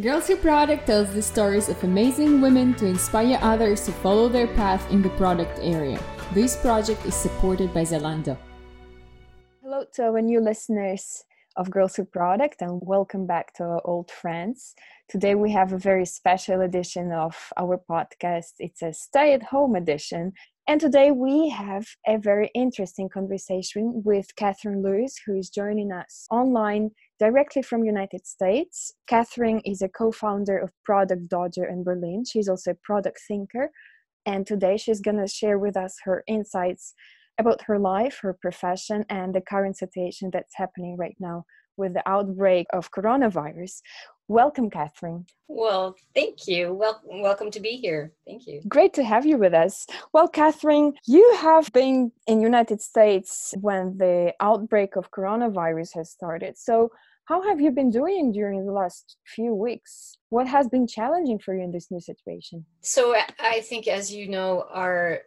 Girls Who Product tells the stories of amazing women to inspire others to follow their path in the product area. This project is supported by Zalando. Hello to our new listeners of Girls Who Product and welcome back to our old friends. Today we have a very special edition of our podcast. It's a stay at home edition. And today we have a very interesting conversation with Catherine Lewis, who is joining us online directly from United States. Catherine is a co-founder of Product Dojo in Berlin. She's also a product thinker. And today she's going to share with us her insights about her life, her profession, and the current situation that's happening right now with the outbreak of coronavirus. Welcome, Catherine. Well, thank you. Well, welcome to be here. Thank you. Great to have you with us. Well, Catherine, you have been in United States when the outbreak of coronavirus has started. So, how have you been doing during the last few weeks? What has been challenging for you in this new situation? So, I think, as you know, our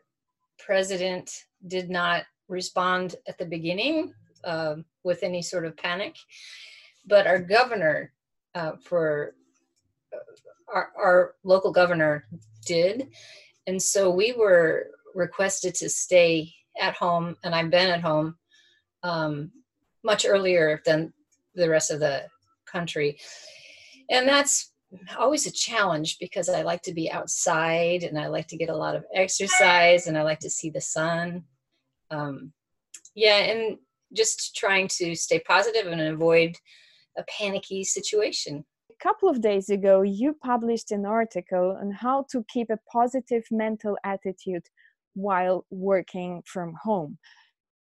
president did not respond at the beginning uh, with any sort of panic, but our governor, uh, for uh, our, our local governor, did. And so we were requested to stay at home, and I've been at home um, much earlier than the rest of the country. And that's always a challenge because I like to be outside and I like to get a lot of exercise and I like to see the sun. Um, yeah, and just trying to stay positive and avoid a panicky situation. A couple of days ago, you published an article on how to keep a positive mental attitude while working from home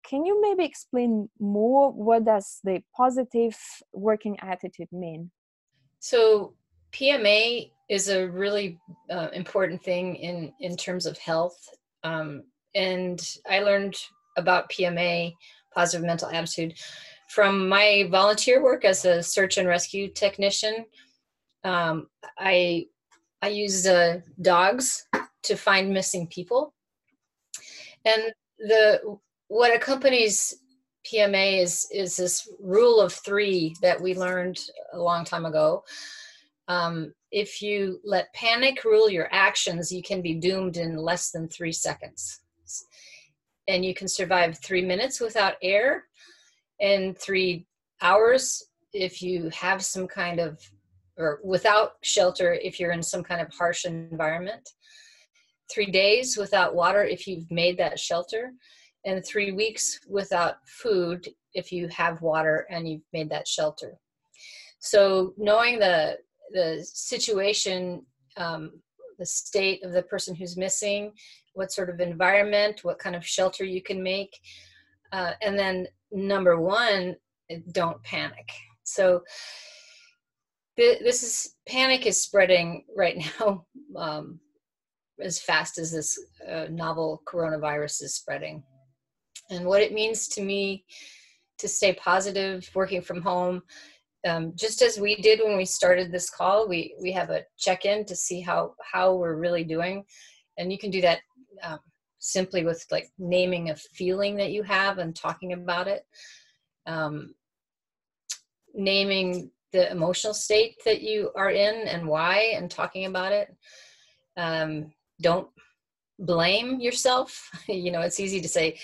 can you maybe explain more what does the positive working attitude mean so pma is a really uh, important thing in in terms of health um, and i learned about pma positive mental attitude from my volunteer work as a search and rescue technician um, i i use uh, dogs to find missing people and the what accompanies PMA is is this rule of three that we learned a long time ago. Um, if you let panic rule your actions, you can be doomed in less than three seconds, and you can survive three minutes without air, and three hours if you have some kind of or without shelter if you're in some kind of harsh environment. Three days without water if you've made that shelter and three weeks without food if you have water and you've made that shelter. So knowing the the situation, um, the state of the person who's missing, what sort of environment, what kind of shelter you can make, uh, and then number one, don't panic. So th- this is panic is spreading right now um, as fast as this uh, novel coronavirus is spreading and what it means to me to stay positive working from home um, just as we did when we started this call we we have a check-in to see how how we're really doing and you can do that um, simply with like naming a feeling that you have and talking about it. Um, naming the emotional state that you are in and why and talking about it. Um, don't blame yourself. You know it's easy to say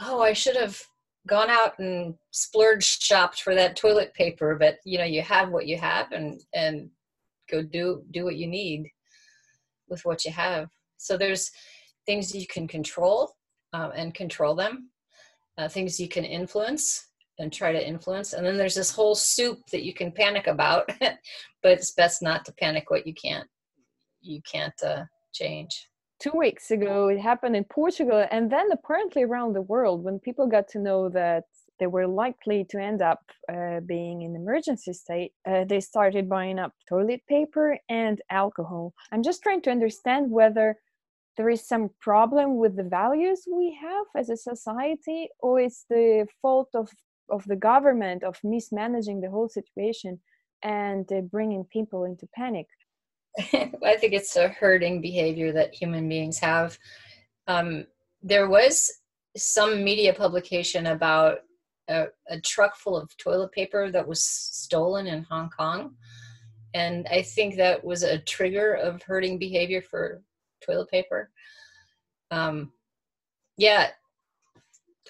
oh, I should have gone out and splurged shopped for that toilet paper, but you know, you have what you have and and go do do what you need with what you have. So there's things you can control um, and control them, uh, things you can influence and try to influence, and then there's this whole soup that you can panic about, but it's best not to panic what you can't you can't uh, change. Two weeks ago it happened in portugal and then apparently around the world when people got to know that they were likely to end up uh, being in emergency state uh, they started buying up toilet paper and alcohol. I'm just trying to understand whether there is some problem with the values we have as a society or it's the fault of of the government of mismanaging the whole situation and uh, bringing people into panic I think it's a herding behavior that human beings have. Um, there was some media publication about a, a, truck full of toilet paper that was stolen in Hong Kong. and I think that was a trigger of herding behavior for toilet paper. Um, yeah,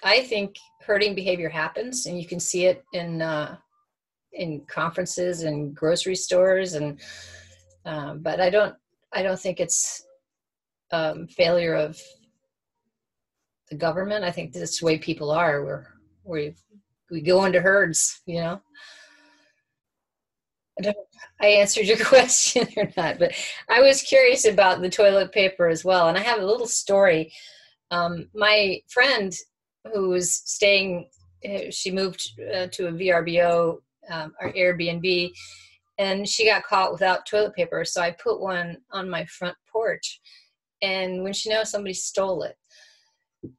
I think herding behavior happens, and you can see it in uh, in conferences and grocery stores, and um, but I don't I don't think it's um, failure of the government. I think that's the way people are. We're we we go into herds, you know. I don't know I answered your question or not, but I was curious about the toilet paper as well. And I have a little story. Um, my friend who was staying, uh, she moved uh, to a VRBO um, or Airbnb, and she got caught without toilet paper. So I put one on my front porch. And when she knows somebody stole it,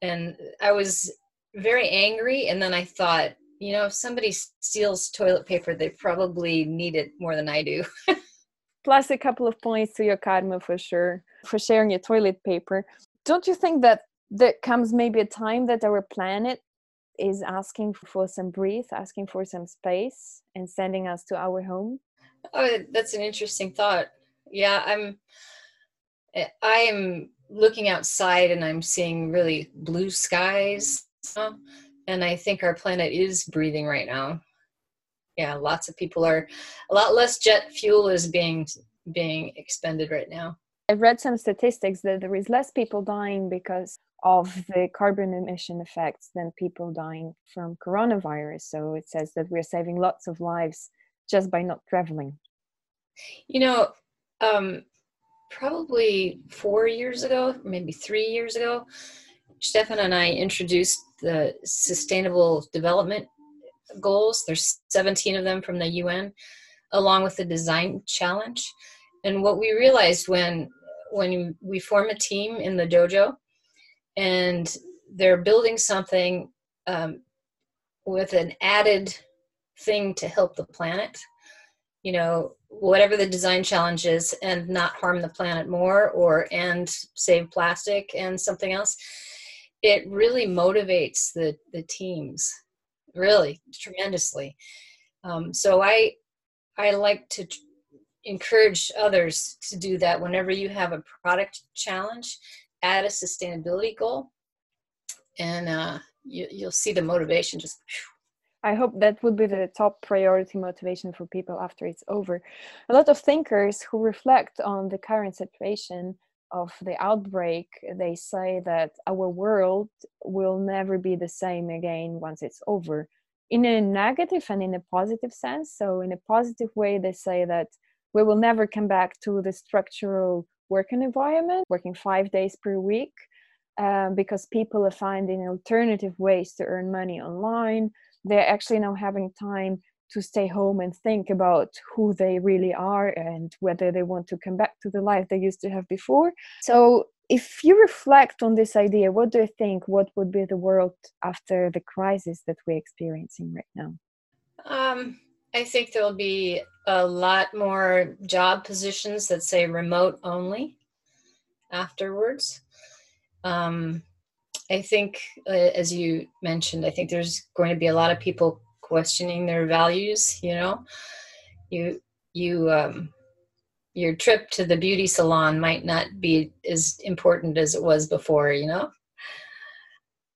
and I was very angry. And then I thought, you know, if somebody steals toilet paper, they probably need it more than I do. Plus a couple of points to your karma for sure for sharing your toilet paper. Don't you think that there comes maybe a time that our planet is asking for some breath, asking for some space, and sending us to our home? Oh, that's an interesting thought. Yeah, I'm. Eh, I am looking outside and I'm seeing really blue skies and I think our planet is breathing right now. Yeah, lots of people are a lot less jet fuel is being being expended right now. I've read some statistics that there is less people dying because of the carbon emission effects than people dying from coronavirus. So it says that we're saving lots of lives just by not traveling. You know, um, probably four years ago, maybe three years ago, Stefan and I introduced the Sustainable Development Goals. There's 17 of them from the UN, along with the Design Challenge. And what we realized when when we form a team in the dojo, and they're building something um, with an added thing to help the planet, you know, whatever the design challenge is, and not harm the planet more, or and save plastic and something else it really motivates the the teams really tremendously um, so i i like to encourage others to do that whenever you have a product challenge add a sustainability goal and uh, you, you'll see the motivation just I hope that would be the top priority motivation for people after it's over. A lot of thinkers who reflect on the current situation of the outbreak, they say that our world will never be the same again once it's over. In a negative and in a positive sense. So, in a positive way, they say that we will never come back to the structural working environment, working five days per week, um, because people are finding alternative ways to earn money online. They're actually now having time to stay home and think about who they really are and whether they want to come back to the life they used to have before. So, if you reflect on this idea, what do you think? What would be the world after the crisis that we're experiencing right now? Um, I think there'll be a lot more job positions that say remote only afterwards. Um, I think, uh, as you mentioned, I think there's going to be a lot of people questioning their values you know? You you um your trip to the beauty salon might not be as important as it was before you know?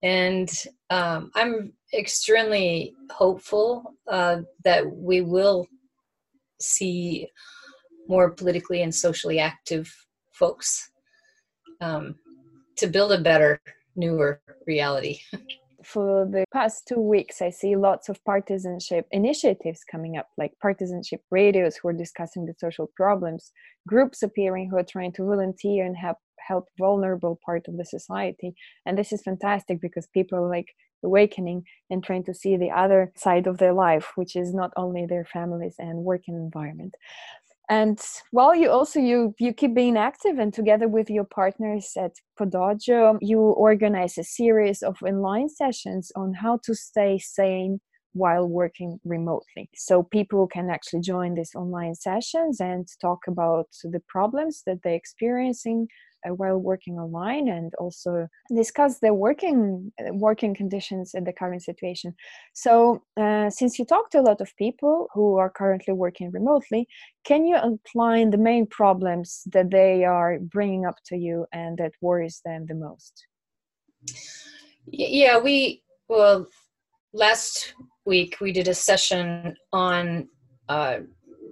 And um, i'm extremely hopeful uh, that we will see more politically and socially active folks um, to build a better newer reality for the past two weeks, I see lots of partisanship initiatives coming up, like partisanship radios who are discussing the social problems, groups appearing who are trying to volunteer and help help vulnerable part of the society. And this is fantastic because people are like awakening and trying to see the other side of their life, which is not only their families and working environment and well you also you you keep being active and together with your partners at podojo you organize a series of online sessions on how to stay sane while working remotely. So people can actually join these online sessions and talk about the problems that they're experiencing while working online and also discuss the working uh, working conditions in the current situation. So uh, since you talk to a lot of people who are currently working remotely can you outline the main problems that they are bringing up to you and that worries them the most? Yeah we well last week we did a session on uh,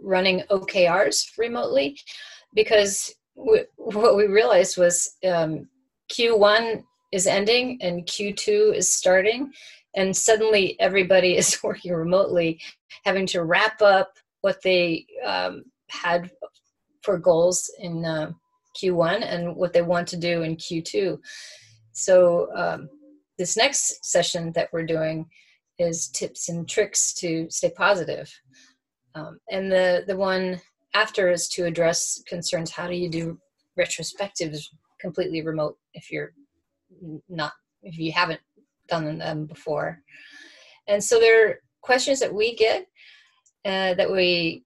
running OKRs remotely because we, what we realized was um, Q1 is ending and Q2 is starting, and suddenly everybody is working remotely, having to wrap up what they um, had for goals in uh, Q1 and what they want to do in Q2. So, um, this next session that we're doing is tips and tricks to stay positive. Um, and the, the one after is to address concerns how do you do retrospectives completely remote if you're not, if you haven't done them before. And so there are questions that we get uh, that we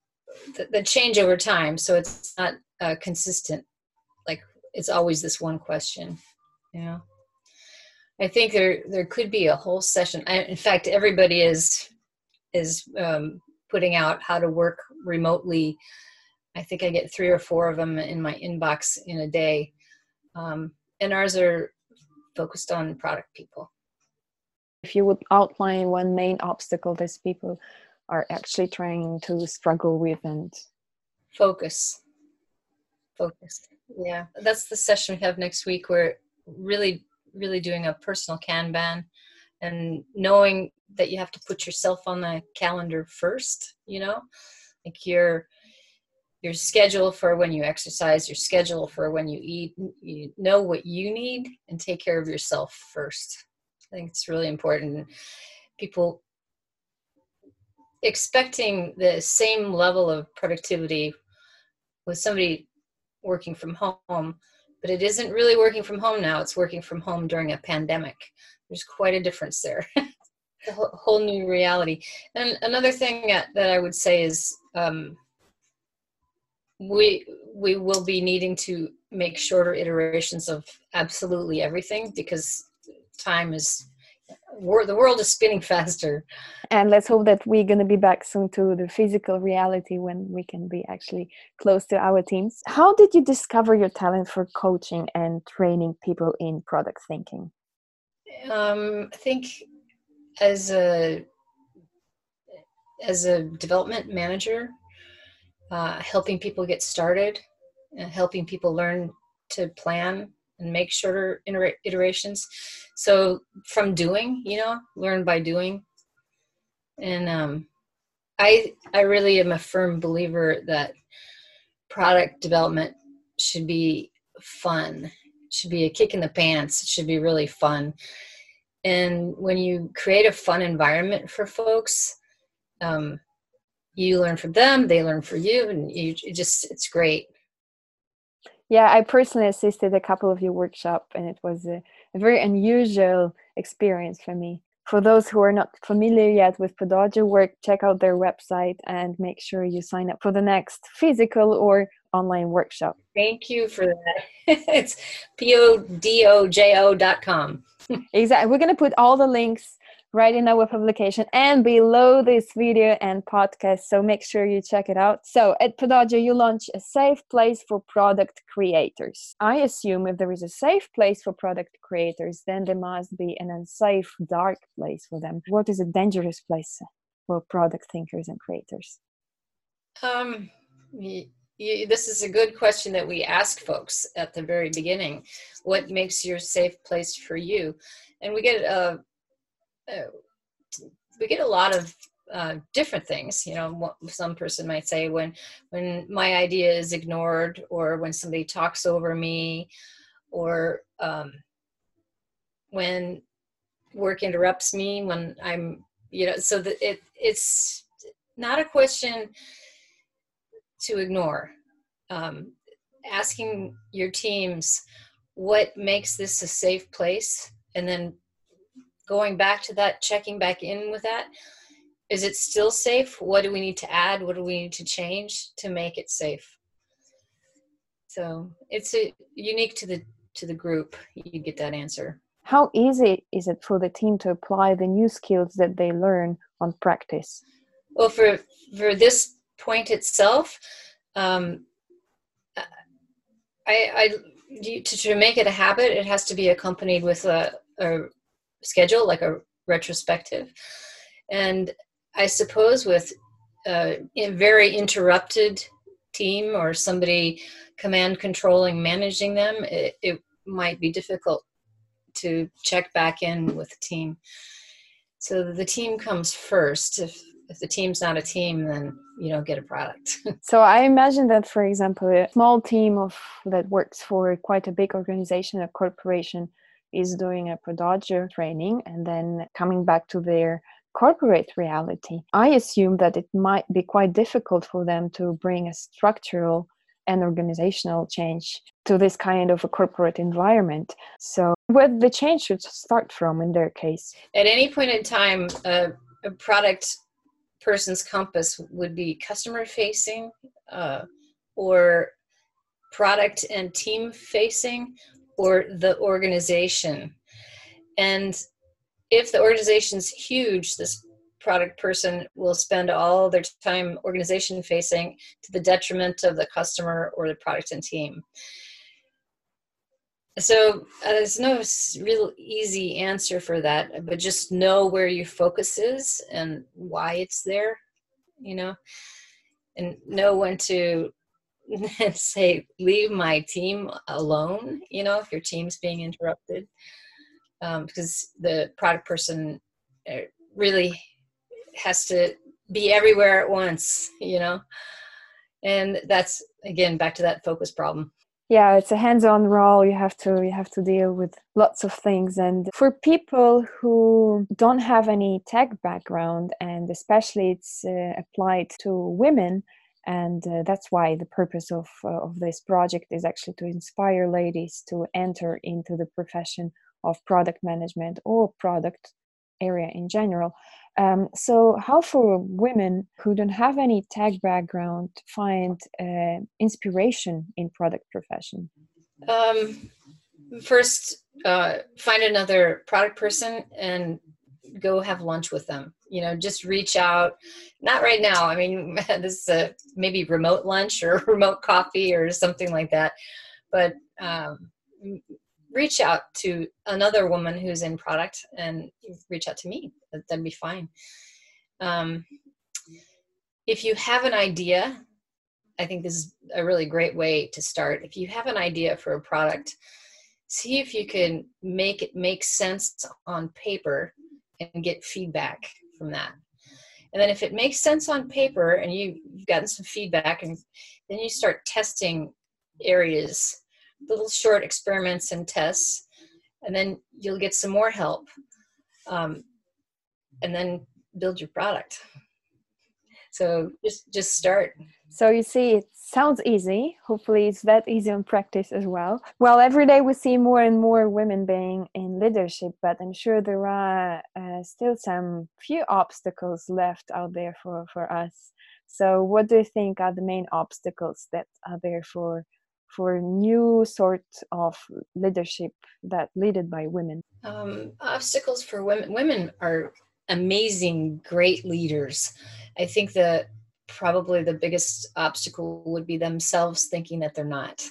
that, change over time. So it's not uh, consistent. Like it's always this one question, you know. I think there there could be a whole session. I, in fact, everybody is is um, putting out how to work remotely. I think I get three or four of them in my inbox in a day, um, and ours are focused on product people. If you would outline one main obstacle these people are actually trying to struggle with and focus, focus. Yeah, that's the session we have next week. We're really really doing a personal Kanban and knowing that you have to put yourself on the calendar first, you know, like your your schedule for when you exercise, your schedule for when you eat, you know what you need and take care of yourself first. I think it's really important. People expecting the same level of productivity with somebody working from home but it isn't really working from home now. It's working from home during a pandemic. There's quite a difference there. a whole new reality. And another thing that I would say is um, we we will be needing to make shorter iterations of absolutely everything because time is the world is spinning faster. And let's hope that we're going to be back soon to the physical reality when we can be actually close to our teams. How did you discover your talent for coaching and training people in product thinking? Um, I think as a as a development manager, uh, helping people get started, and helping people learn to plan and make shorter iterations. So from doing, you know, learn by doing. And um, I I really am a firm believer that product development should be fun. Should be a kick in the pants. It should be really fun. And when you create a fun environment for folks, um, you learn from them, they learn for you, and you it just it's great. Yeah i personally assisted a couple of your workshop and it was a, a, very unusual experience for me. For those who are not familiar yet with podojo work check out their website and make sure you sign up for the next physical or online workshop. Thank you for that. It's p-o-d-o-j-o dot com. Exactly we're going to put all the links right in our publication and below this video and podcast. So make sure you check it out. So at Podojo, you launch a safe place for product creators. I assume if there is a safe place for product creators, then there must be an unsafe, dark place for them. What is a dangerous place for product thinkers and creators? Um, this is a good question that we ask folks at the very beginning. What makes your safe place for you? And we get a we get a lot of uh, different things you know some person might say when when my idea is ignored or when somebody talks over me or um, when work interrupts me when i'm you know so that it it's not a question to ignore. Um, asking your teams what makes this a safe place and then going back to that, checking back in with that. Is it still safe? What do we need to add? What do we need to change to make it safe? So it's a, unique to the to the group. You get that answer. How easy is it for the team to apply the new skills that they learn on practice? Well, for for this point itself, um, I, I to, to make it a habit, it has to be accompanied with a, a schedule, like a retrospective. And I suppose with a very interrupted team or somebody command controlling managing them, it, it might be difficult to check back in with the team. So the team comes first. If if the team's not a team, then you don't get a product. so I imagine that, for example, a small team of that works for quite a big organization, a corporation, is doing a Producer training and then coming back to their corporate reality. I assume that it might be quite difficult for them to bring a structural and organizational change to this kind of a corporate environment. So, where the change should start from in their case? At any point in time, a product person's compass would be customer facing uh, or product and team facing or the organization. And if the organization's huge, this product person will spend all their time organization facing to the detriment of the customer or the product and team. So uh, there's no real easy answer for that, but just know where your focus is and why it's there, you know, and know when to say leave my team alone, you know, if your team's being interrupted, um, because the product person uh, really has to be everywhere at once, you know, and that's again back to that focus problem. Yeah it's a hands-on role. You have to you have to deal with lots of things. And for people who don't have any tech background and especially it's uh, applied to women and uh, that's why the purpose of uh, of this project is actually to inspire ladies to enter into the profession of product management or product area in general um, so, how for women who don't have any tech background find uh, inspiration in product profession? Um, first, uh, find another product person and go have lunch with them. You know, just reach out. Not right now. I mean, this is a maybe remote lunch or remote coffee or something like that. But um, reach out to another woman who's in product and reach out to me. That'd be fine. Um, if you have an idea, I think this is a really great way to start. If you have an idea for a product, see if you can make it make sense on paper and get feedback from that. And then if it makes sense on paper and you, you've gotten some feedback, and then you start testing areas little short experiments and tests, and then you'll get some more help, um, and then build your product. So just just start. So you see, it sounds easy. Hopefully, it's that easy in practice as well. Well, every day we see more and more women being in leadership, but I'm sure there are uh, still some few obstacles left out there for for us. So, what do you think are the main obstacles that are there for for new sort of leadership that led by women? Um, obstacles for women. Women are amazing, great leaders. I think that probably the biggest obstacle would be themselves thinking that they're not.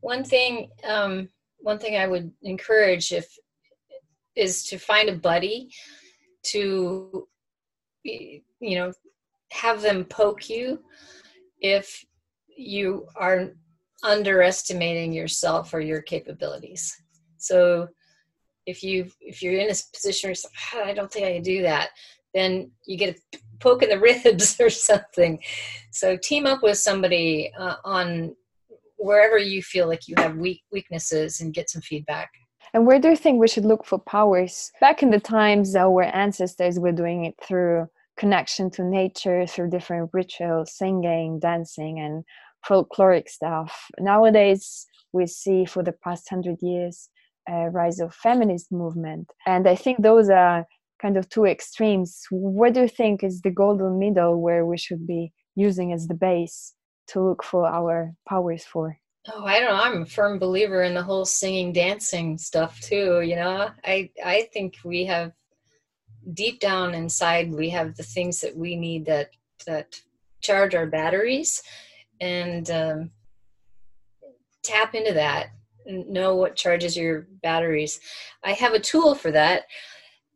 One thing, um, one thing I would encourage if is to find a buddy to, you know, have them poke you if you are underestimating yourself or your capabilities. So if you if you're in a position where you're like, I don't think I can do that, then you get a poke in the ribs or something. So team up with somebody uh, on wherever you feel like you have weak weaknesses and get some feedback. And where do you think we should look for powers? Back in the times, our ancestors were doing it through connection to nature, through different rituals, singing, dancing, and folkloric stuff. Nowadays, we see for the past hundred years a rise of feminist movement, and I think those are kind of two extremes. What do you think is the golden middle where we should be using as the base to look for our powers for? Oh, I don't know. I'm a firm believer in the whole singing, dancing stuff too. You know, I I think we have deep down inside we have the things that we need that that charge our batteries, and um, tap into that know what charges your batteries. I have a tool for that.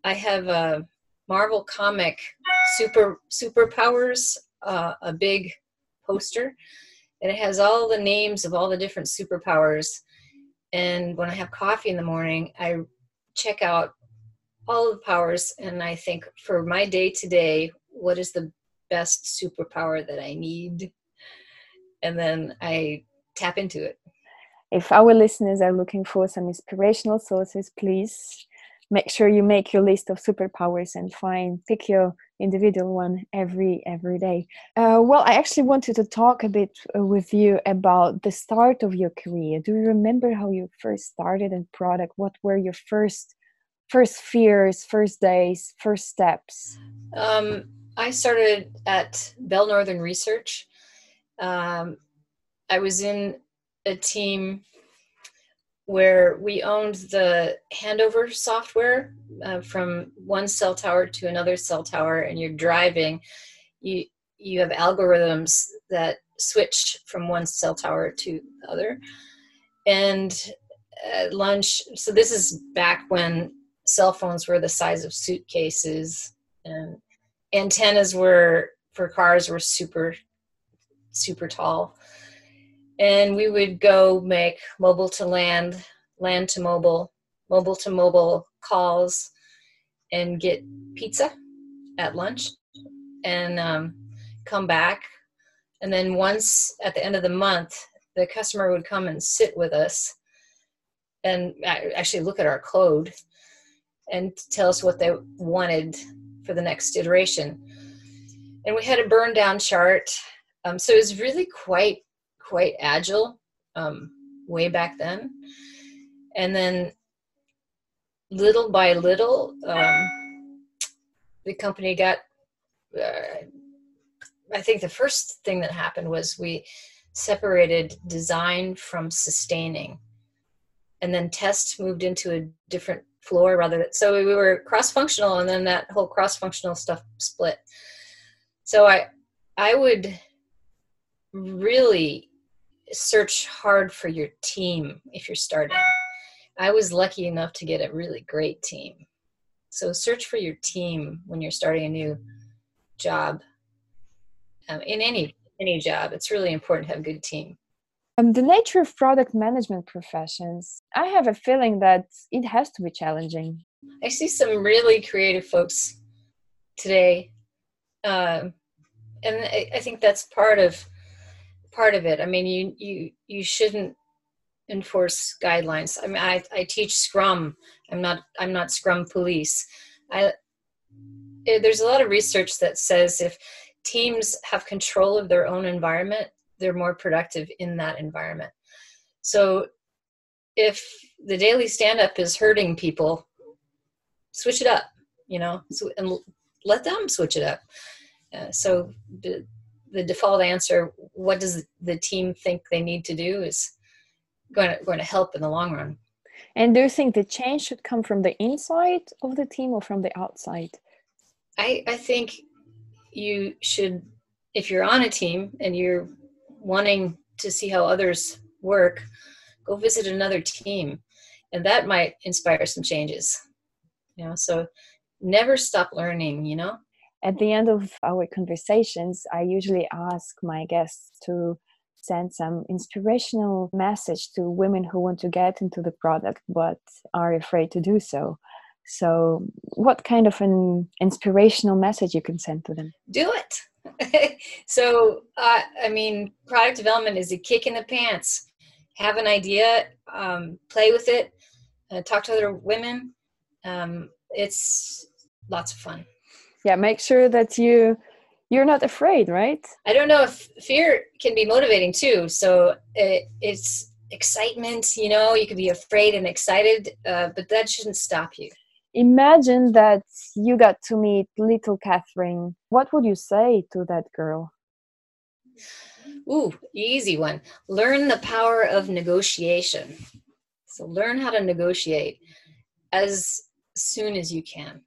I have a Marvel comic super superpowers, uh, a big poster and it has all the names of all the different superpowers. And when I have coffee in the morning, I check out all the powers and I think for my day to day, what is the best superpower that I need? And then I tap into it. If our listeners are looking for some inspirational sources, please make sure you make your list of superpowers and find pick your individual one every every day. Uh, well i actually wanted to talk a bit uh, with you about the start of your career. Do you remember how you first started in product? What were your first first fears first days first steps? Um, i started at bell northern research. Um, i was in a team where we owned the handover software uh, from one cell tower to another cell tower and you're driving. You you have algorithms that switch from one cell tower to the other. And at lunch so this is back when cell phones were the size of suitcases and antennas were for cars were super super tall and we would go make mobile to land, land to mobile, mobile to mobile calls, and get pizza at lunch, and um, come back. And then once at the end of the month, the customer would come and sit with us and actually look at our code and tell us what they wanted for the next iteration. And we had a burn down chart. Um, so it was really quite quite agile um, way back then. And then little by little, um, the company got, uh, I think the first thing that happened was we separated design from sustaining. And then test moved into a different floor rather so we were cross functional and then that whole cross functional stuff split. So I, I would really search hard for your team if you're starting. I was lucky enough to get a really great team. So search for your team when you're starting a new job. Um, in any any job, it's really important to have a good team. Um, the nature of product management professions, I have a feeling that it has to be challenging. I see some really creative folks today, uh, and I, I think that's part of part of it. I mean, you you you shouldn't enforce guidelines. I mean, I, I teach Scrum. I'm not I'm not Scrum police. I eh, there's a lot of research that says if teams have control of their own environment, they're more productive in that environment. So if the daily stand up is hurting people, switch it up, you know, so, and let them switch it up. Uh, so the, default answer, what does the team think they need to do, is going to, going to help in the long run. And do you think the change should come from the inside of the team or from the outside? I, I think you should, if you're on a team and you're wanting to see how others work, go visit another team. And that might inspire some changes. You know, so never stop learning, you know? At the end of our conversations, I usually ask my guests to send some inspirational message to women who want to get into the product but are afraid to do so. So, what kind of an inspirational message you can send to them? Do it. so, uh, I mean, product development is a kick in the pants. Have an idea, um, play with it, uh, talk to other women. Um, it's lots of fun yeah make sure that you you're not afraid right i don't know if fear can be motivating too so it, it's excitement you know you could be afraid and excited uh, but that shouldn't stop you imagine that you got to meet little catherine what would you say to that girl Ooh, easy one. Learn the power of negotiation. So learn how to negotiate as soon as you can.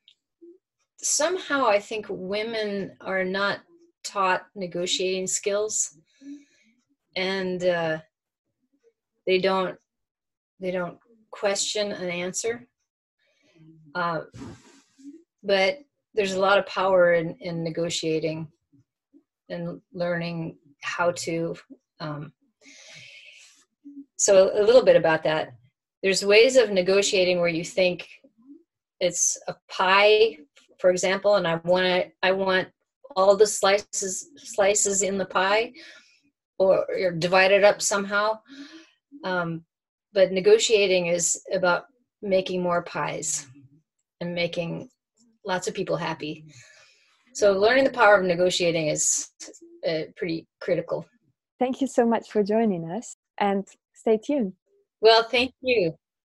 Somehow, I think women are not taught negotiating skills, and uh, they don't they don't question an answer. Uh, but there's a lot of power in, in negotiating and learning how to um, so a little bit about that there's ways of negotiating where you think it's a pie for example and i want to i want all the slices slices in the pie or, or divided up somehow. Um, but negotiating is about making more pies and making lots of people happy. So learning the power of negotiating is uh, pretty critical. Thank you so much for joining us and stay tuned. Well thank you